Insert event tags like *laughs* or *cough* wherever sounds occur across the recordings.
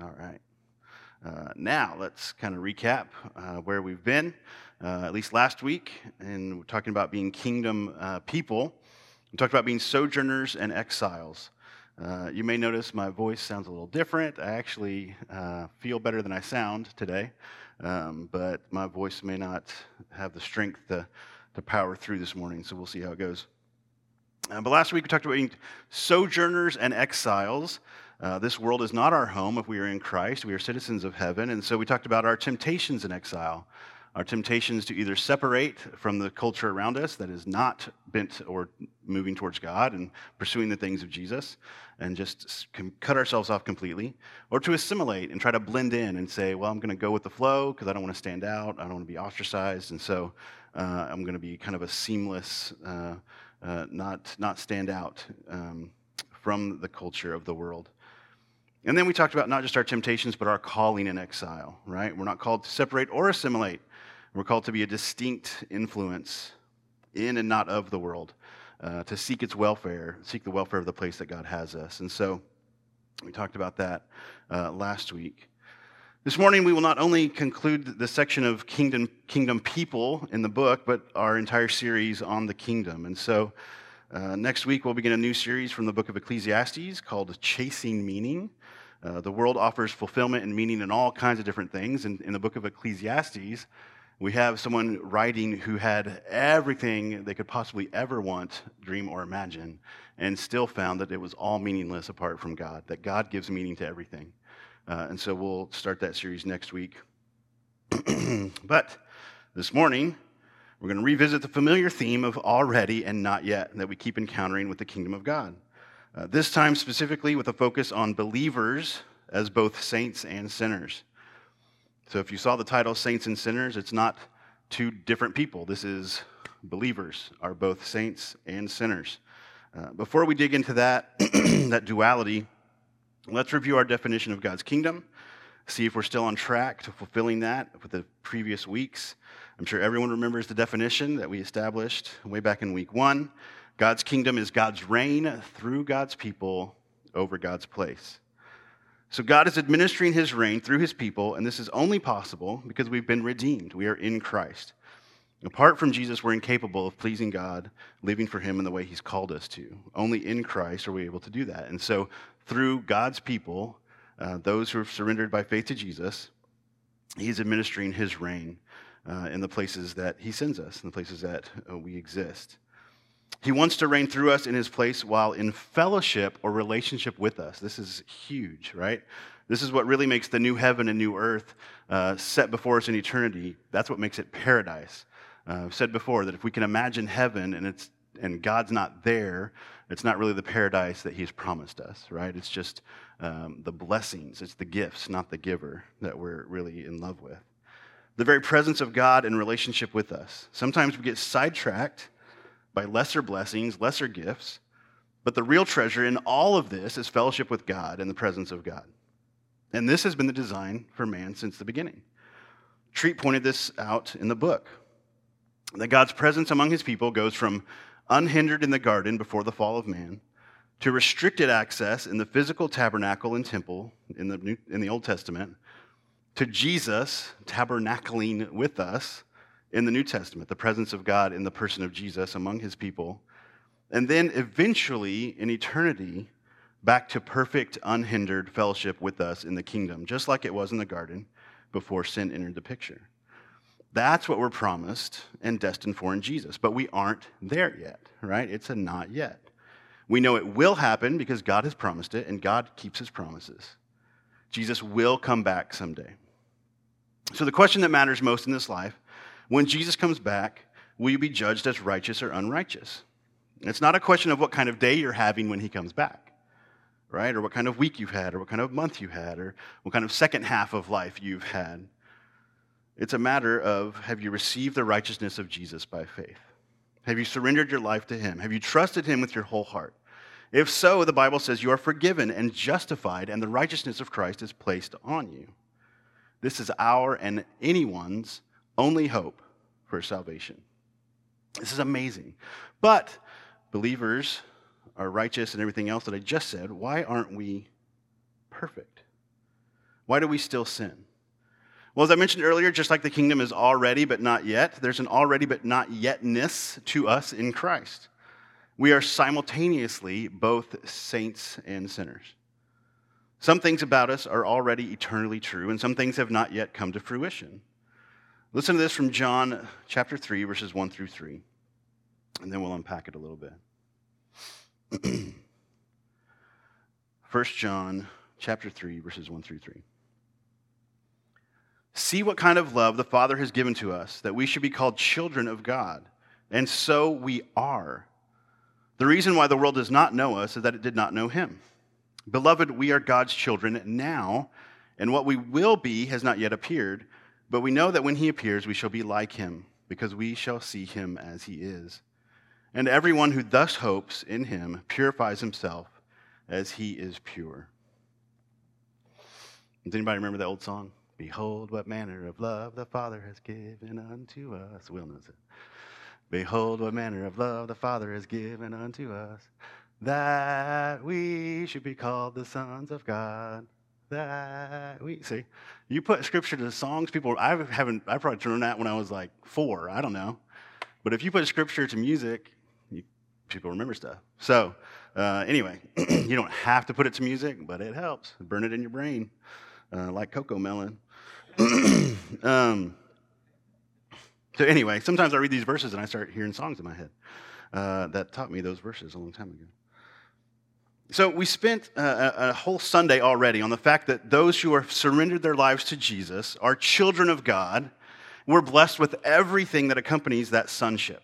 All right. Uh, now, let's kind of recap uh, where we've been, uh, at least last week, and we're talking about being kingdom uh, people. We talked about being sojourners and exiles. Uh, you may notice my voice sounds a little different. I actually uh, feel better than I sound today, um, but my voice may not have the strength to, to power through this morning, so we'll see how it goes. But last week we talked about being sojourners and exiles. Uh, this world is not our home if we are in Christ. We are citizens of heaven. And so we talked about our temptations in exile our temptations to either separate from the culture around us that is not bent or moving towards God and pursuing the things of Jesus and just cut ourselves off completely, or to assimilate and try to blend in and say, well, I'm going to go with the flow because I don't want to stand out, I don't want to be ostracized, and so uh, I'm going to be kind of a seamless, uh, uh, not, not stand out um, from the culture of the world. And then we talked about not just our temptations, but our calling in exile, right? We're not called to separate or assimilate. We're called to be a distinct influence in and not of the world, uh, to seek its welfare, seek the welfare of the place that God has us. And so we talked about that uh, last week. This morning, we will not only conclude the section of kingdom, kingdom people in the book, but our entire series on the kingdom. And so uh, next week, we'll begin a new series from the book of Ecclesiastes called Chasing Meaning. Uh, the world offers fulfillment and meaning in all kinds of different things. And in the book of Ecclesiastes, we have someone writing who had everything they could possibly ever want, dream, or imagine, and still found that it was all meaningless apart from God, that God gives meaning to everything. Uh, and so we'll start that series next week. *clears throat* but this morning, we're going to revisit the familiar theme of already and not yet that we keep encountering with the kingdom of God. Uh, this time, specifically, with a focus on believers as both saints and sinners. So if you saw the title Saints and Sinners, it's not two different people. This is believers are both saints and sinners. Uh, before we dig into that, *clears throat* that duality, let's review our definition of God's kingdom, see if we're still on track to fulfilling that with the previous weeks. I'm sure everyone remembers the definition that we established way back in week one. God's kingdom is God's reign through God's people over God's place. So God is administering his reign through his people, and this is only possible because we've been redeemed. We are in Christ. Apart from Jesus, we're incapable of pleasing God, living for him in the way he's called us to. Only in Christ are we able to do that. And so, through God's people, uh, those who have surrendered by faith to Jesus, he's administering his reign uh, in the places that he sends us, in the places that uh, we exist. He wants to reign through us in his place while in fellowship or relationship with us. This is huge, right? This is what really makes the new heaven and new earth uh, set before us in eternity. That's what makes it paradise. Uh, I've said before that if we can imagine heaven and, it's, and God's not there, it's not really the paradise that He's promised us, right? It's just um, the blessings, it's the gifts, not the giver, that we're really in love with. The very presence of God in relationship with us. Sometimes we get sidetracked by lesser blessings, lesser gifts. But the real treasure in all of this is fellowship with God and the presence of God. And this has been the design for man since the beginning. Treat pointed this out in the book that God's presence among his people goes from unhindered in the garden before the fall of man to restricted access in the physical tabernacle and temple in the, New, in the Old Testament to Jesus tabernacling with us in the New Testament, the presence of God in the person of Jesus among his people. And then eventually, in eternity, back to perfect, unhindered fellowship with us in the kingdom, just like it was in the garden before sin entered the picture. That's what we're promised and destined for in Jesus, but we aren't there yet, right? It's a not yet. We know it will happen because God has promised it, and God keeps his promises. Jesus will come back someday. So, the question that matters most in this life when Jesus comes back, will you be judged as righteous or unrighteous? It's not a question of what kind of day you're having when he comes back, right? Or what kind of week you've had, or what kind of month you had, or what kind of second half of life you've had. It's a matter of have you received the righteousness of Jesus by faith? Have you surrendered your life to him? Have you trusted him with your whole heart? If so, the Bible says you are forgiven and justified, and the righteousness of Christ is placed on you. This is our and anyone's only hope for salvation. This is amazing. But believers are righteous and everything else that I just said. Why aren't we perfect? Why do we still sin? Well, as I mentioned earlier, just like the kingdom is already but not yet, there's an already but not yetness to us in Christ. We are simultaneously both saints and sinners. Some things about us are already eternally true, and some things have not yet come to fruition. Listen to this from John chapter 3, verses 1 through 3, and then we'll unpack it a little bit. *clears throat* 1 John chapter 3, verses 1 through 3. See what kind of love the Father has given to us, that we should be called children of God. And so we are. The reason why the world does not know us is that it did not know him. Beloved, we are God's children now, and what we will be has not yet appeared, but we know that when he appears, we shall be like him, because we shall see him as he is. And everyone who thus hopes in him purifies himself as he is pure. Does anybody remember that old song? Behold, what manner of love the Father has given unto us. Will knows it. Behold, what manner of love the Father has given unto us, that we should be called the sons of God. That we see, you put scripture to songs. People, I haven't. I probably turned that when I was like four. I don't know, but if you put scripture to music, you, people remember stuff. So, uh, anyway, *clears throat* you don't have to put it to music, but it helps. Burn it in your brain, uh, like Cocomelon. *clears throat* um, so, anyway, sometimes I read these verses and I start hearing songs in my head uh, that taught me those verses a long time ago. So, we spent a, a, whole Sunday already on the fact that those who have surrendered their lives to Jesus are children of God. We're blessed with everything that accompanies that sonship.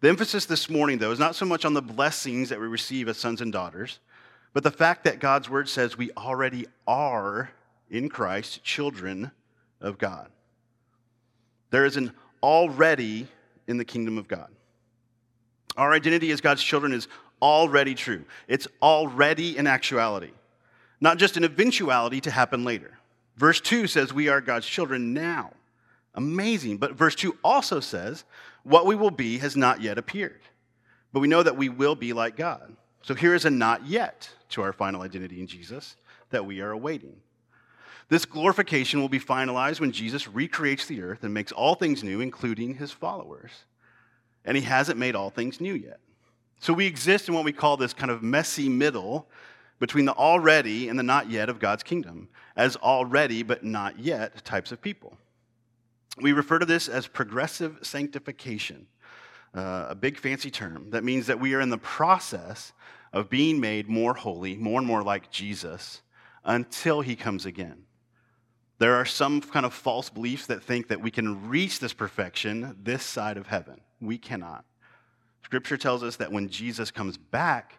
The emphasis this morning, though, is not so much on the blessings that we receive as sons and daughters, but the fact that God's word says we already are in Christ children of God. There is an already in the kingdom of God. Our identity as God's children is already true, it's already in actuality, not just an eventuality to happen later. Verse 2 says we are God's children now. Amazing. But verse 2 also says what we will be has not yet appeared. But we know that we will be like God. So here is a not yet to our final identity in Jesus that we are awaiting. This glorification will be finalized when Jesus recreates the earth and makes all things new, including his followers. And he hasn't made all things new yet. So we exist in what we call this kind of messy middle between the already and the not yet of God's kingdom, as already but not yet types of people. We refer to this as progressive sanctification, uh, a big fancy term that means that we are in the process of being made more holy, more and more like Jesus until he comes again. There are some kind of false beliefs that think that we can reach this perfection this side of heaven. We cannot. Scripture tells us that when Jesus comes back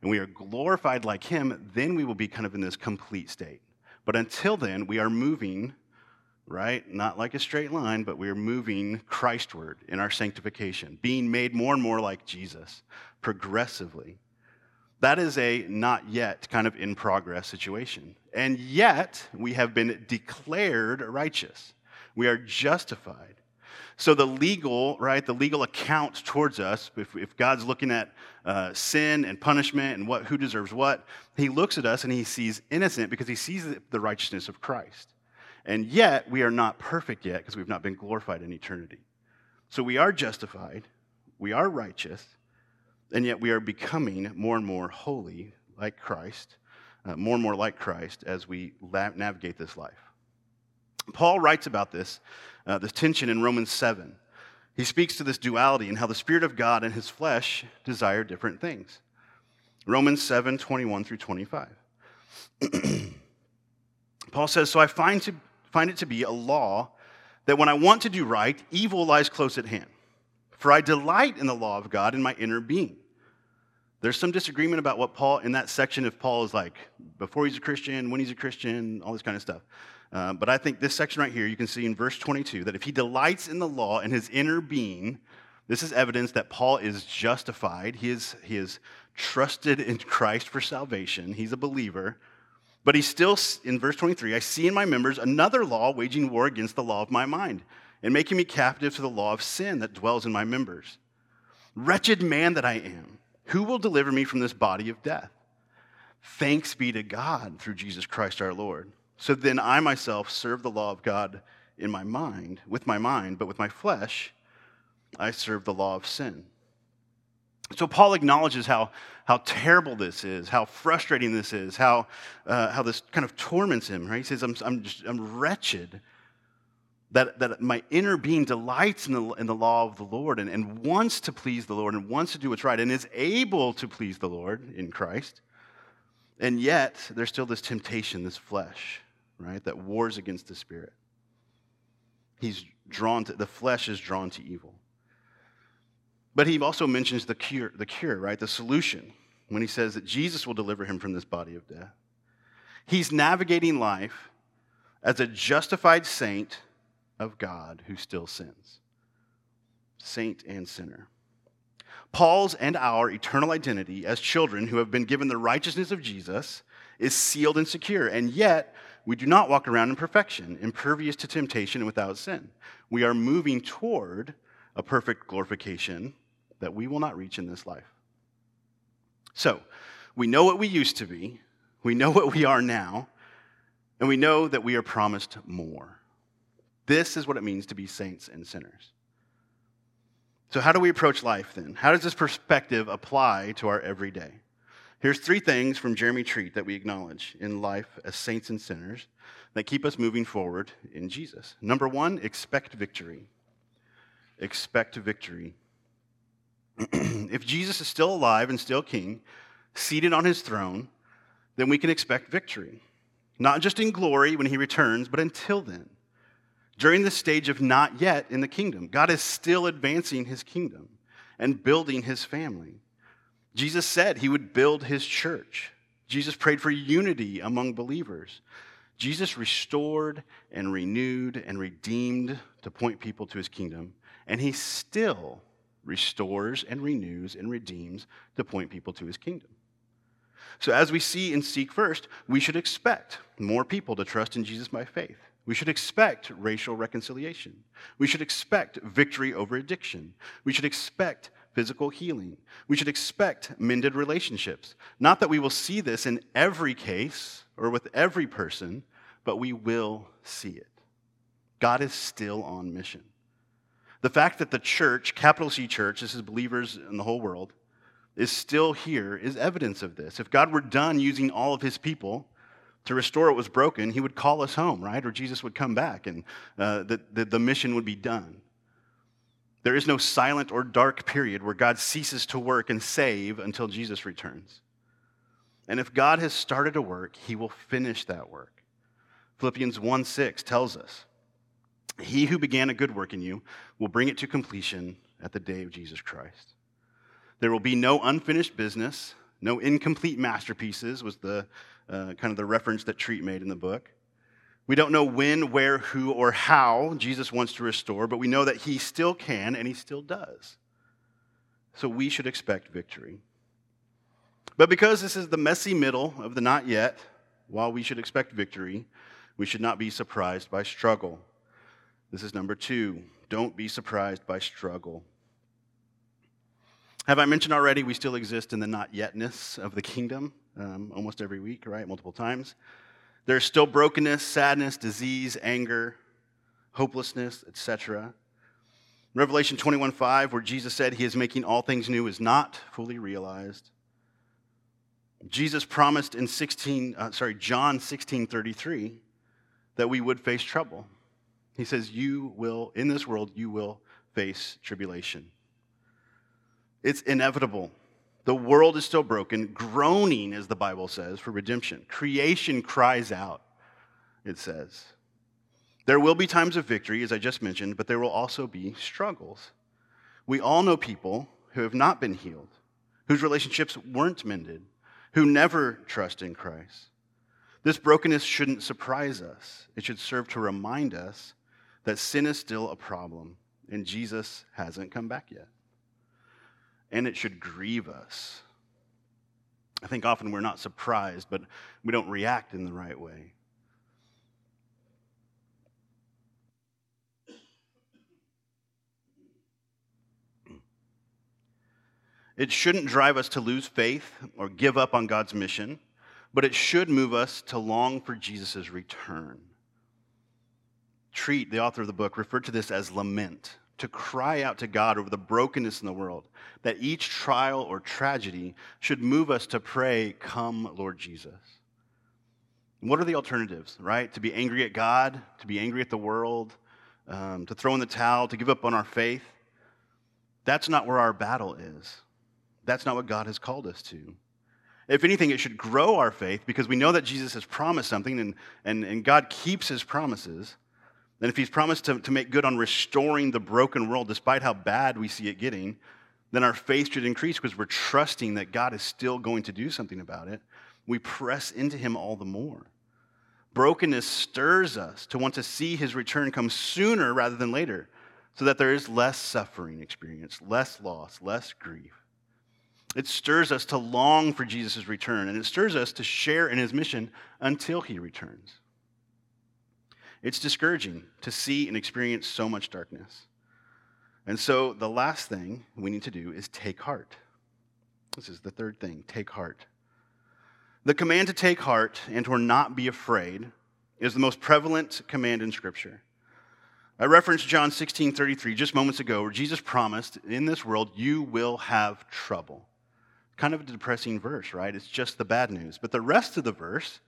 and we are glorified like him, then we will be kind of in this complete state. But until then, we are moving, right? Not like a straight line, but we are moving Christward in our sanctification, being made more and more like Jesus progressively. That is a not yet kind of in progress situation. And yet, we have been declared righteous. We are justified. So, the legal, right, the legal account towards us, if, if God's looking at uh, sin and punishment and what, who deserves what, he looks at us and he sees innocent because he sees the righteousness of Christ. And yet, we are not perfect yet because we've not been glorified in eternity. So, we are justified, we are righteous, and yet we are becoming more and more holy like Christ, uh, more and more like Christ as we la- navigate this life. Paul writes about this, uh, this tension in Romans 7. He speaks to this duality and how the Spirit of God and his flesh desire different things. Romans 7 21 through 25. *clears throat* Paul says, So I find, to, find it to be a law that when I want to do right, evil lies close at hand. For I delight in the law of God in my inner being. There's some disagreement about what Paul, in that section, if Paul is like before he's a Christian, when he's a Christian, all this kind of stuff. Uh, but I think this section right here, you can see in verse 22 that if he delights in the law in his inner being, this is evidence that Paul is justified. He is, he is trusted in Christ for salvation. He's a believer. But he's still, in verse 23, I see in my members another law waging war against the law of my mind and making me captive to the law of sin that dwells in my members. Wretched man that I am, who will deliver me from this body of death? Thanks be to God through Jesus Christ our Lord. So then I myself serve the law of God in my mind, with my mind, but with my flesh, I serve the law of sin. So Paul acknowledges how, how terrible this is, how frustrating this is, how, uh, how this kind of torments him, right? He says, I'm, I'm, just, I'm wretched that, that my inner being delights in the, in the law of the Lord and, and wants to please the Lord and wants to do what's right and is able to please the Lord in Christ. And yet, there's still this temptation, this flesh, right, that wars against the spirit. He's drawn to, the flesh is drawn to evil. But he also mentions the cure, the cure, right? The solution when he says that Jesus will deliver him from this body of death. He's navigating life as a justified saint of God who still sins. Saint and sinner. Paul's and our eternal identity as children who have been given the righteousness of Jesus is sealed and secure. And yet, we do not walk around in perfection, impervious to temptation and without sin. We are moving toward a perfect glorification that we will not reach in this life. So, we know what we used to be, we know what we are now, and we know that we are promised more. This is what it means to be saints and sinners. So, how do we approach life then? How does this perspective apply to our everyday? Here's three things from Jeremy Treat that we acknowledge in life as saints and sinners that keep us moving forward in Jesus. Number one, expect victory. Expect victory. *clears throat* if Jesus is still alive and still king, seated on his throne, then we can expect victory. Not just in glory when he returns, but until then. During the stage of not yet in the kingdom, God is still advancing his kingdom and building his family. Jesus said he would build his church. Jesus prayed for unity among believers. Jesus restored and renewed and redeemed to point people to his kingdom, and he still restores and renews and redeems to point people to his kingdom. So, as we see in Seek First, we should expect more people to trust in Jesus by faith. We should expect racial reconciliation. We should expect victory over addiction. We should expect physical healing. We should expect mended relationships. Not that we will see this in every case or with every person, but we will see it. God is still on mission. The fact that the church, capital C church, this is believers in the whole world, is still here is evidence of this. If God were done using all of his people to restore what was broken, he would call us home, right? Or Jesus would come back and uh, the, the, the mission would be done. There is no silent or dark period where God ceases to work and save until Jesus returns. And if God has started a work, he will finish that work. Philippians 1 6 tells us he who began a good work in you will bring it to completion at the day of Jesus Christ. There will be no unfinished business, no incomplete masterpieces, was the uh, kind of the reference that Treat made in the book. We don't know when, where, who, or how Jesus wants to restore, but we know that he still can and he still does. So we should expect victory. But because this is the messy middle of the not yet, while we should expect victory, we should not be surprised by struggle. This is number two. Don't be surprised by struggle. Have I mentioned already we still exist in the not yetness of the kingdom um, almost every week, right? Multiple times. There's still brokenness, sadness, disease, anger, hopelessness, etc. Revelation 21:5, where Jesus said he is making all things new, is not fully realized. Jesus promised in 16, uh, sorry, John 16:33 that we would face trouble. He says, You will, in this world, you will face tribulation. It's inevitable. The world is still broken, groaning, as the Bible says, for redemption. Creation cries out, it says. There will be times of victory, as I just mentioned, but there will also be struggles. We all know people who have not been healed, whose relationships weren't mended, who never trust in Christ. This brokenness shouldn't surprise us. It should serve to remind us that sin is still a problem and Jesus hasn't come back yet. And it should grieve us. I think often we're not surprised, but we don't react in the right way. It shouldn't drive us to lose faith or give up on God's mission, but it should move us to long for Jesus' return. Treat, the author of the book, referred to this as lament, to cry out to God over the brokenness in the world, that each trial or tragedy should move us to pray, Come, Lord Jesus. What are the alternatives, right? To be angry at God, to be angry at the world, um, to throw in the towel, to give up on our faith. That's not where our battle is. That's not what God has called us to. If anything, it should grow our faith because we know that Jesus has promised something and, and, and God keeps his promises. And if he's promised to, to make good on restoring the broken world, despite how bad we see it getting, then our faith should increase because we're trusting that God is still going to do something about it. We press into him all the more. Brokenness stirs us to want to see his return come sooner rather than later, so that there is less suffering experienced, less loss, less grief. It stirs us to long for Jesus' return, and it stirs us to share in his mission until he returns. It's discouraging to see and experience so much darkness. And so, the last thing we need to do is take heart. This is the third thing take heart. The command to take heart and to not be afraid is the most prevalent command in Scripture. I referenced John 16 33 just moments ago, where Jesus promised, In this world you will have trouble. Kind of a depressing verse, right? It's just the bad news. But the rest of the verse,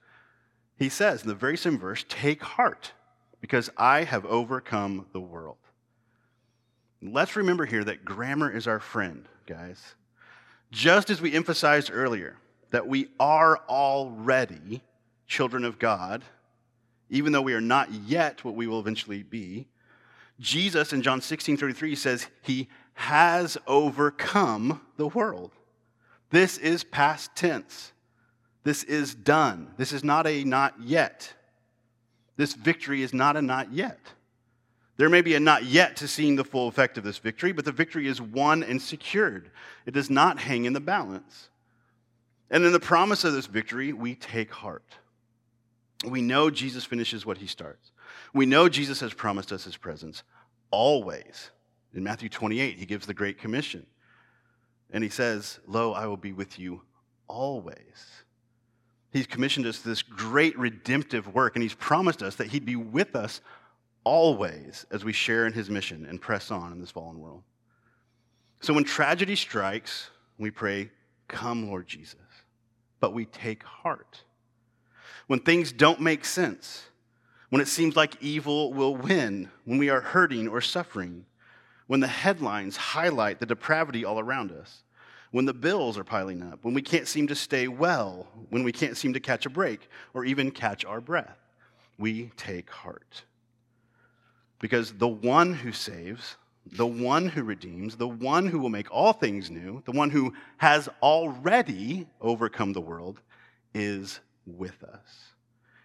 he says in the very same verse, Take heart because I have overcome the world. Let's remember here that grammar is our friend, guys. Just as we emphasized earlier that we are already children of God, even though we are not yet what we will eventually be, Jesus in John 16 33 says he has overcome the world. This is past tense. This is done. This is not a not yet. This victory is not a not yet. There may be a not yet to seeing the full effect of this victory, but the victory is won and secured. It does not hang in the balance. And in the promise of this victory, we take heart. We know Jesus finishes what he starts. We know Jesus has promised us his presence always. In Matthew 28, he gives the Great Commission. And he says, Lo, I will be with you always. He's commissioned us this great redemptive work, and He's promised us that He'd be with us always as we share in His mission and press on in this fallen world. So when tragedy strikes, we pray, Come, Lord Jesus. But we take heart. When things don't make sense, when it seems like evil will win, when we are hurting or suffering, when the headlines highlight the depravity all around us, when the bills are piling up, when we can't seem to stay well, when we can't seem to catch a break or even catch our breath, we take heart. Because the one who saves, the one who redeems, the one who will make all things new, the one who has already overcome the world, is with us.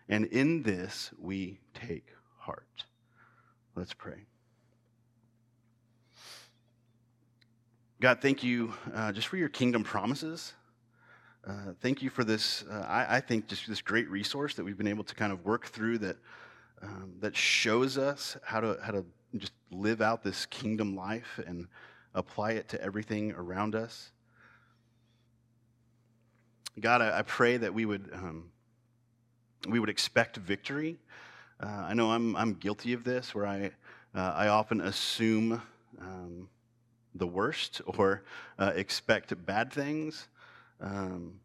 And in this we take heart. Let's pray. God, thank you uh, just for your kingdom promises. Uh, thank you for this, uh, I, I, think, just this great resource that we've been able to kind of work through that, um, that shows us how to, how to just live out this kingdom life and apply it to everything around us. God, I, I pray that we would, um, we would expect victory. Uh, I know I'm, I'm guilty of this, where I, uh, I often assume. Um, the worst *laughs* or uh, expect bad things. Um,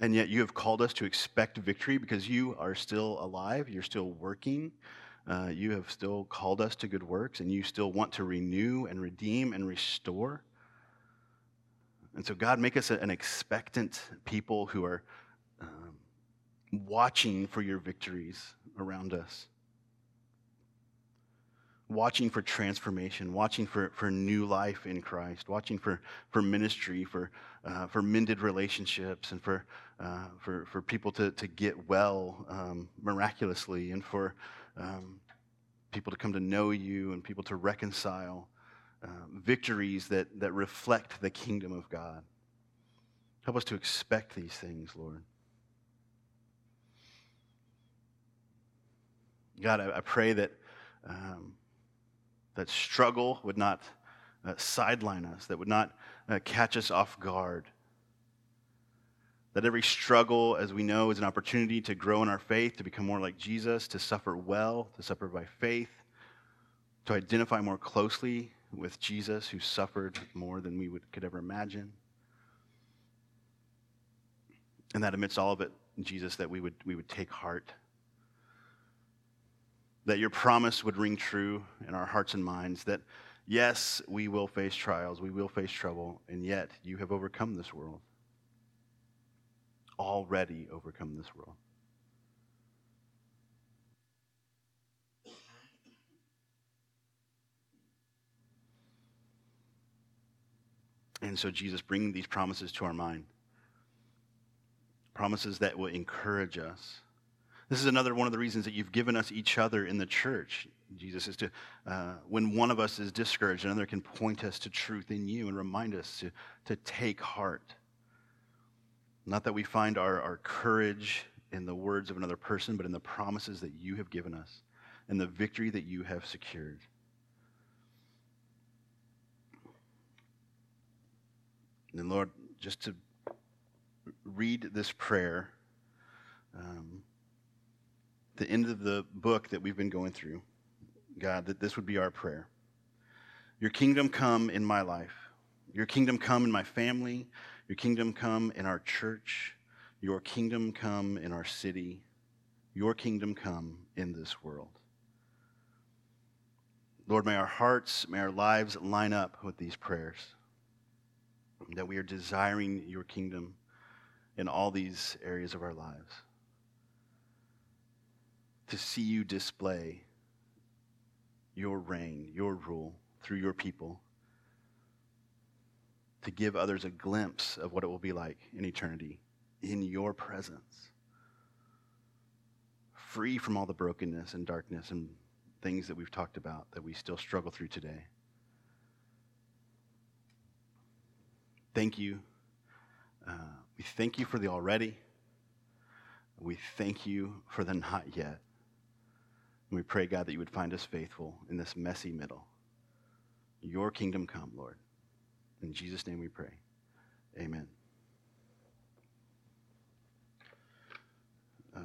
and yet you have called us to expect victory because you are still alive, you're still working. Uh, you have still called us to good works, and you still want to renew and redeem and restore. And so, God, make us an expectant people who are um, watching for your victories around us watching for transformation, watching for, for new life in Christ, watching for, for ministry, for, uh, for mended relationships, and for, uh, for, for people to, to get well um, miraculously, and for um, people to come to know you and people to reconcile. Uh, victories that, that reflect the kingdom of God. Help us to expect these things, Lord. God, I, I pray that um, that struggle would not uh, sideline us, that would not uh, catch us off guard. That every struggle, as we know, is an opportunity to grow in our faith, to become more like Jesus, to suffer well, to suffer by faith, to identify more closely with Jesus, who suffered more than we would, could ever imagine. And that amidst all of it, Jesus, that we would, we would take heart. That your promise would ring true in our hearts and minds. That, yes, we will face trials, we will face trouble, and yet you have overcome this world already overcome this world. And so, Jesus, bring these promises to our mind. Promises that will encourage us. This is another one of the reasons that you've given us each other in the church. Jesus is to, uh, when one of us is discouraged, another can point us to truth in you and remind us to, to take heart. Not that we find our, our courage in the words of another person, but in the promises that you have given us and the victory that you have secured. And Lord, just to read this prayer, um, the end of the book that we've been going through, God, that this would be our prayer. Your kingdom come in my life. Your kingdom come in my family. Your kingdom come in our church. Your kingdom come in our city. Your kingdom come in this world. Lord, may our hearts, may our lives line up with these prayers. That we are desiring your kingdom in all these areas of our lives. To see you display your reign, your rule through your people to give others a glimpse of what it will be like in eternity in your presence. Free from all the brokenness and darkness and things that we've talked about that we still struggle through today. Thank you. Uh, we thank you for the already. We thank you for the not yet. And we pray, God, that you would find us faithful in this messy middle. Your kingdom come, Lord. In Jesus' name we pray. Amen. Uh,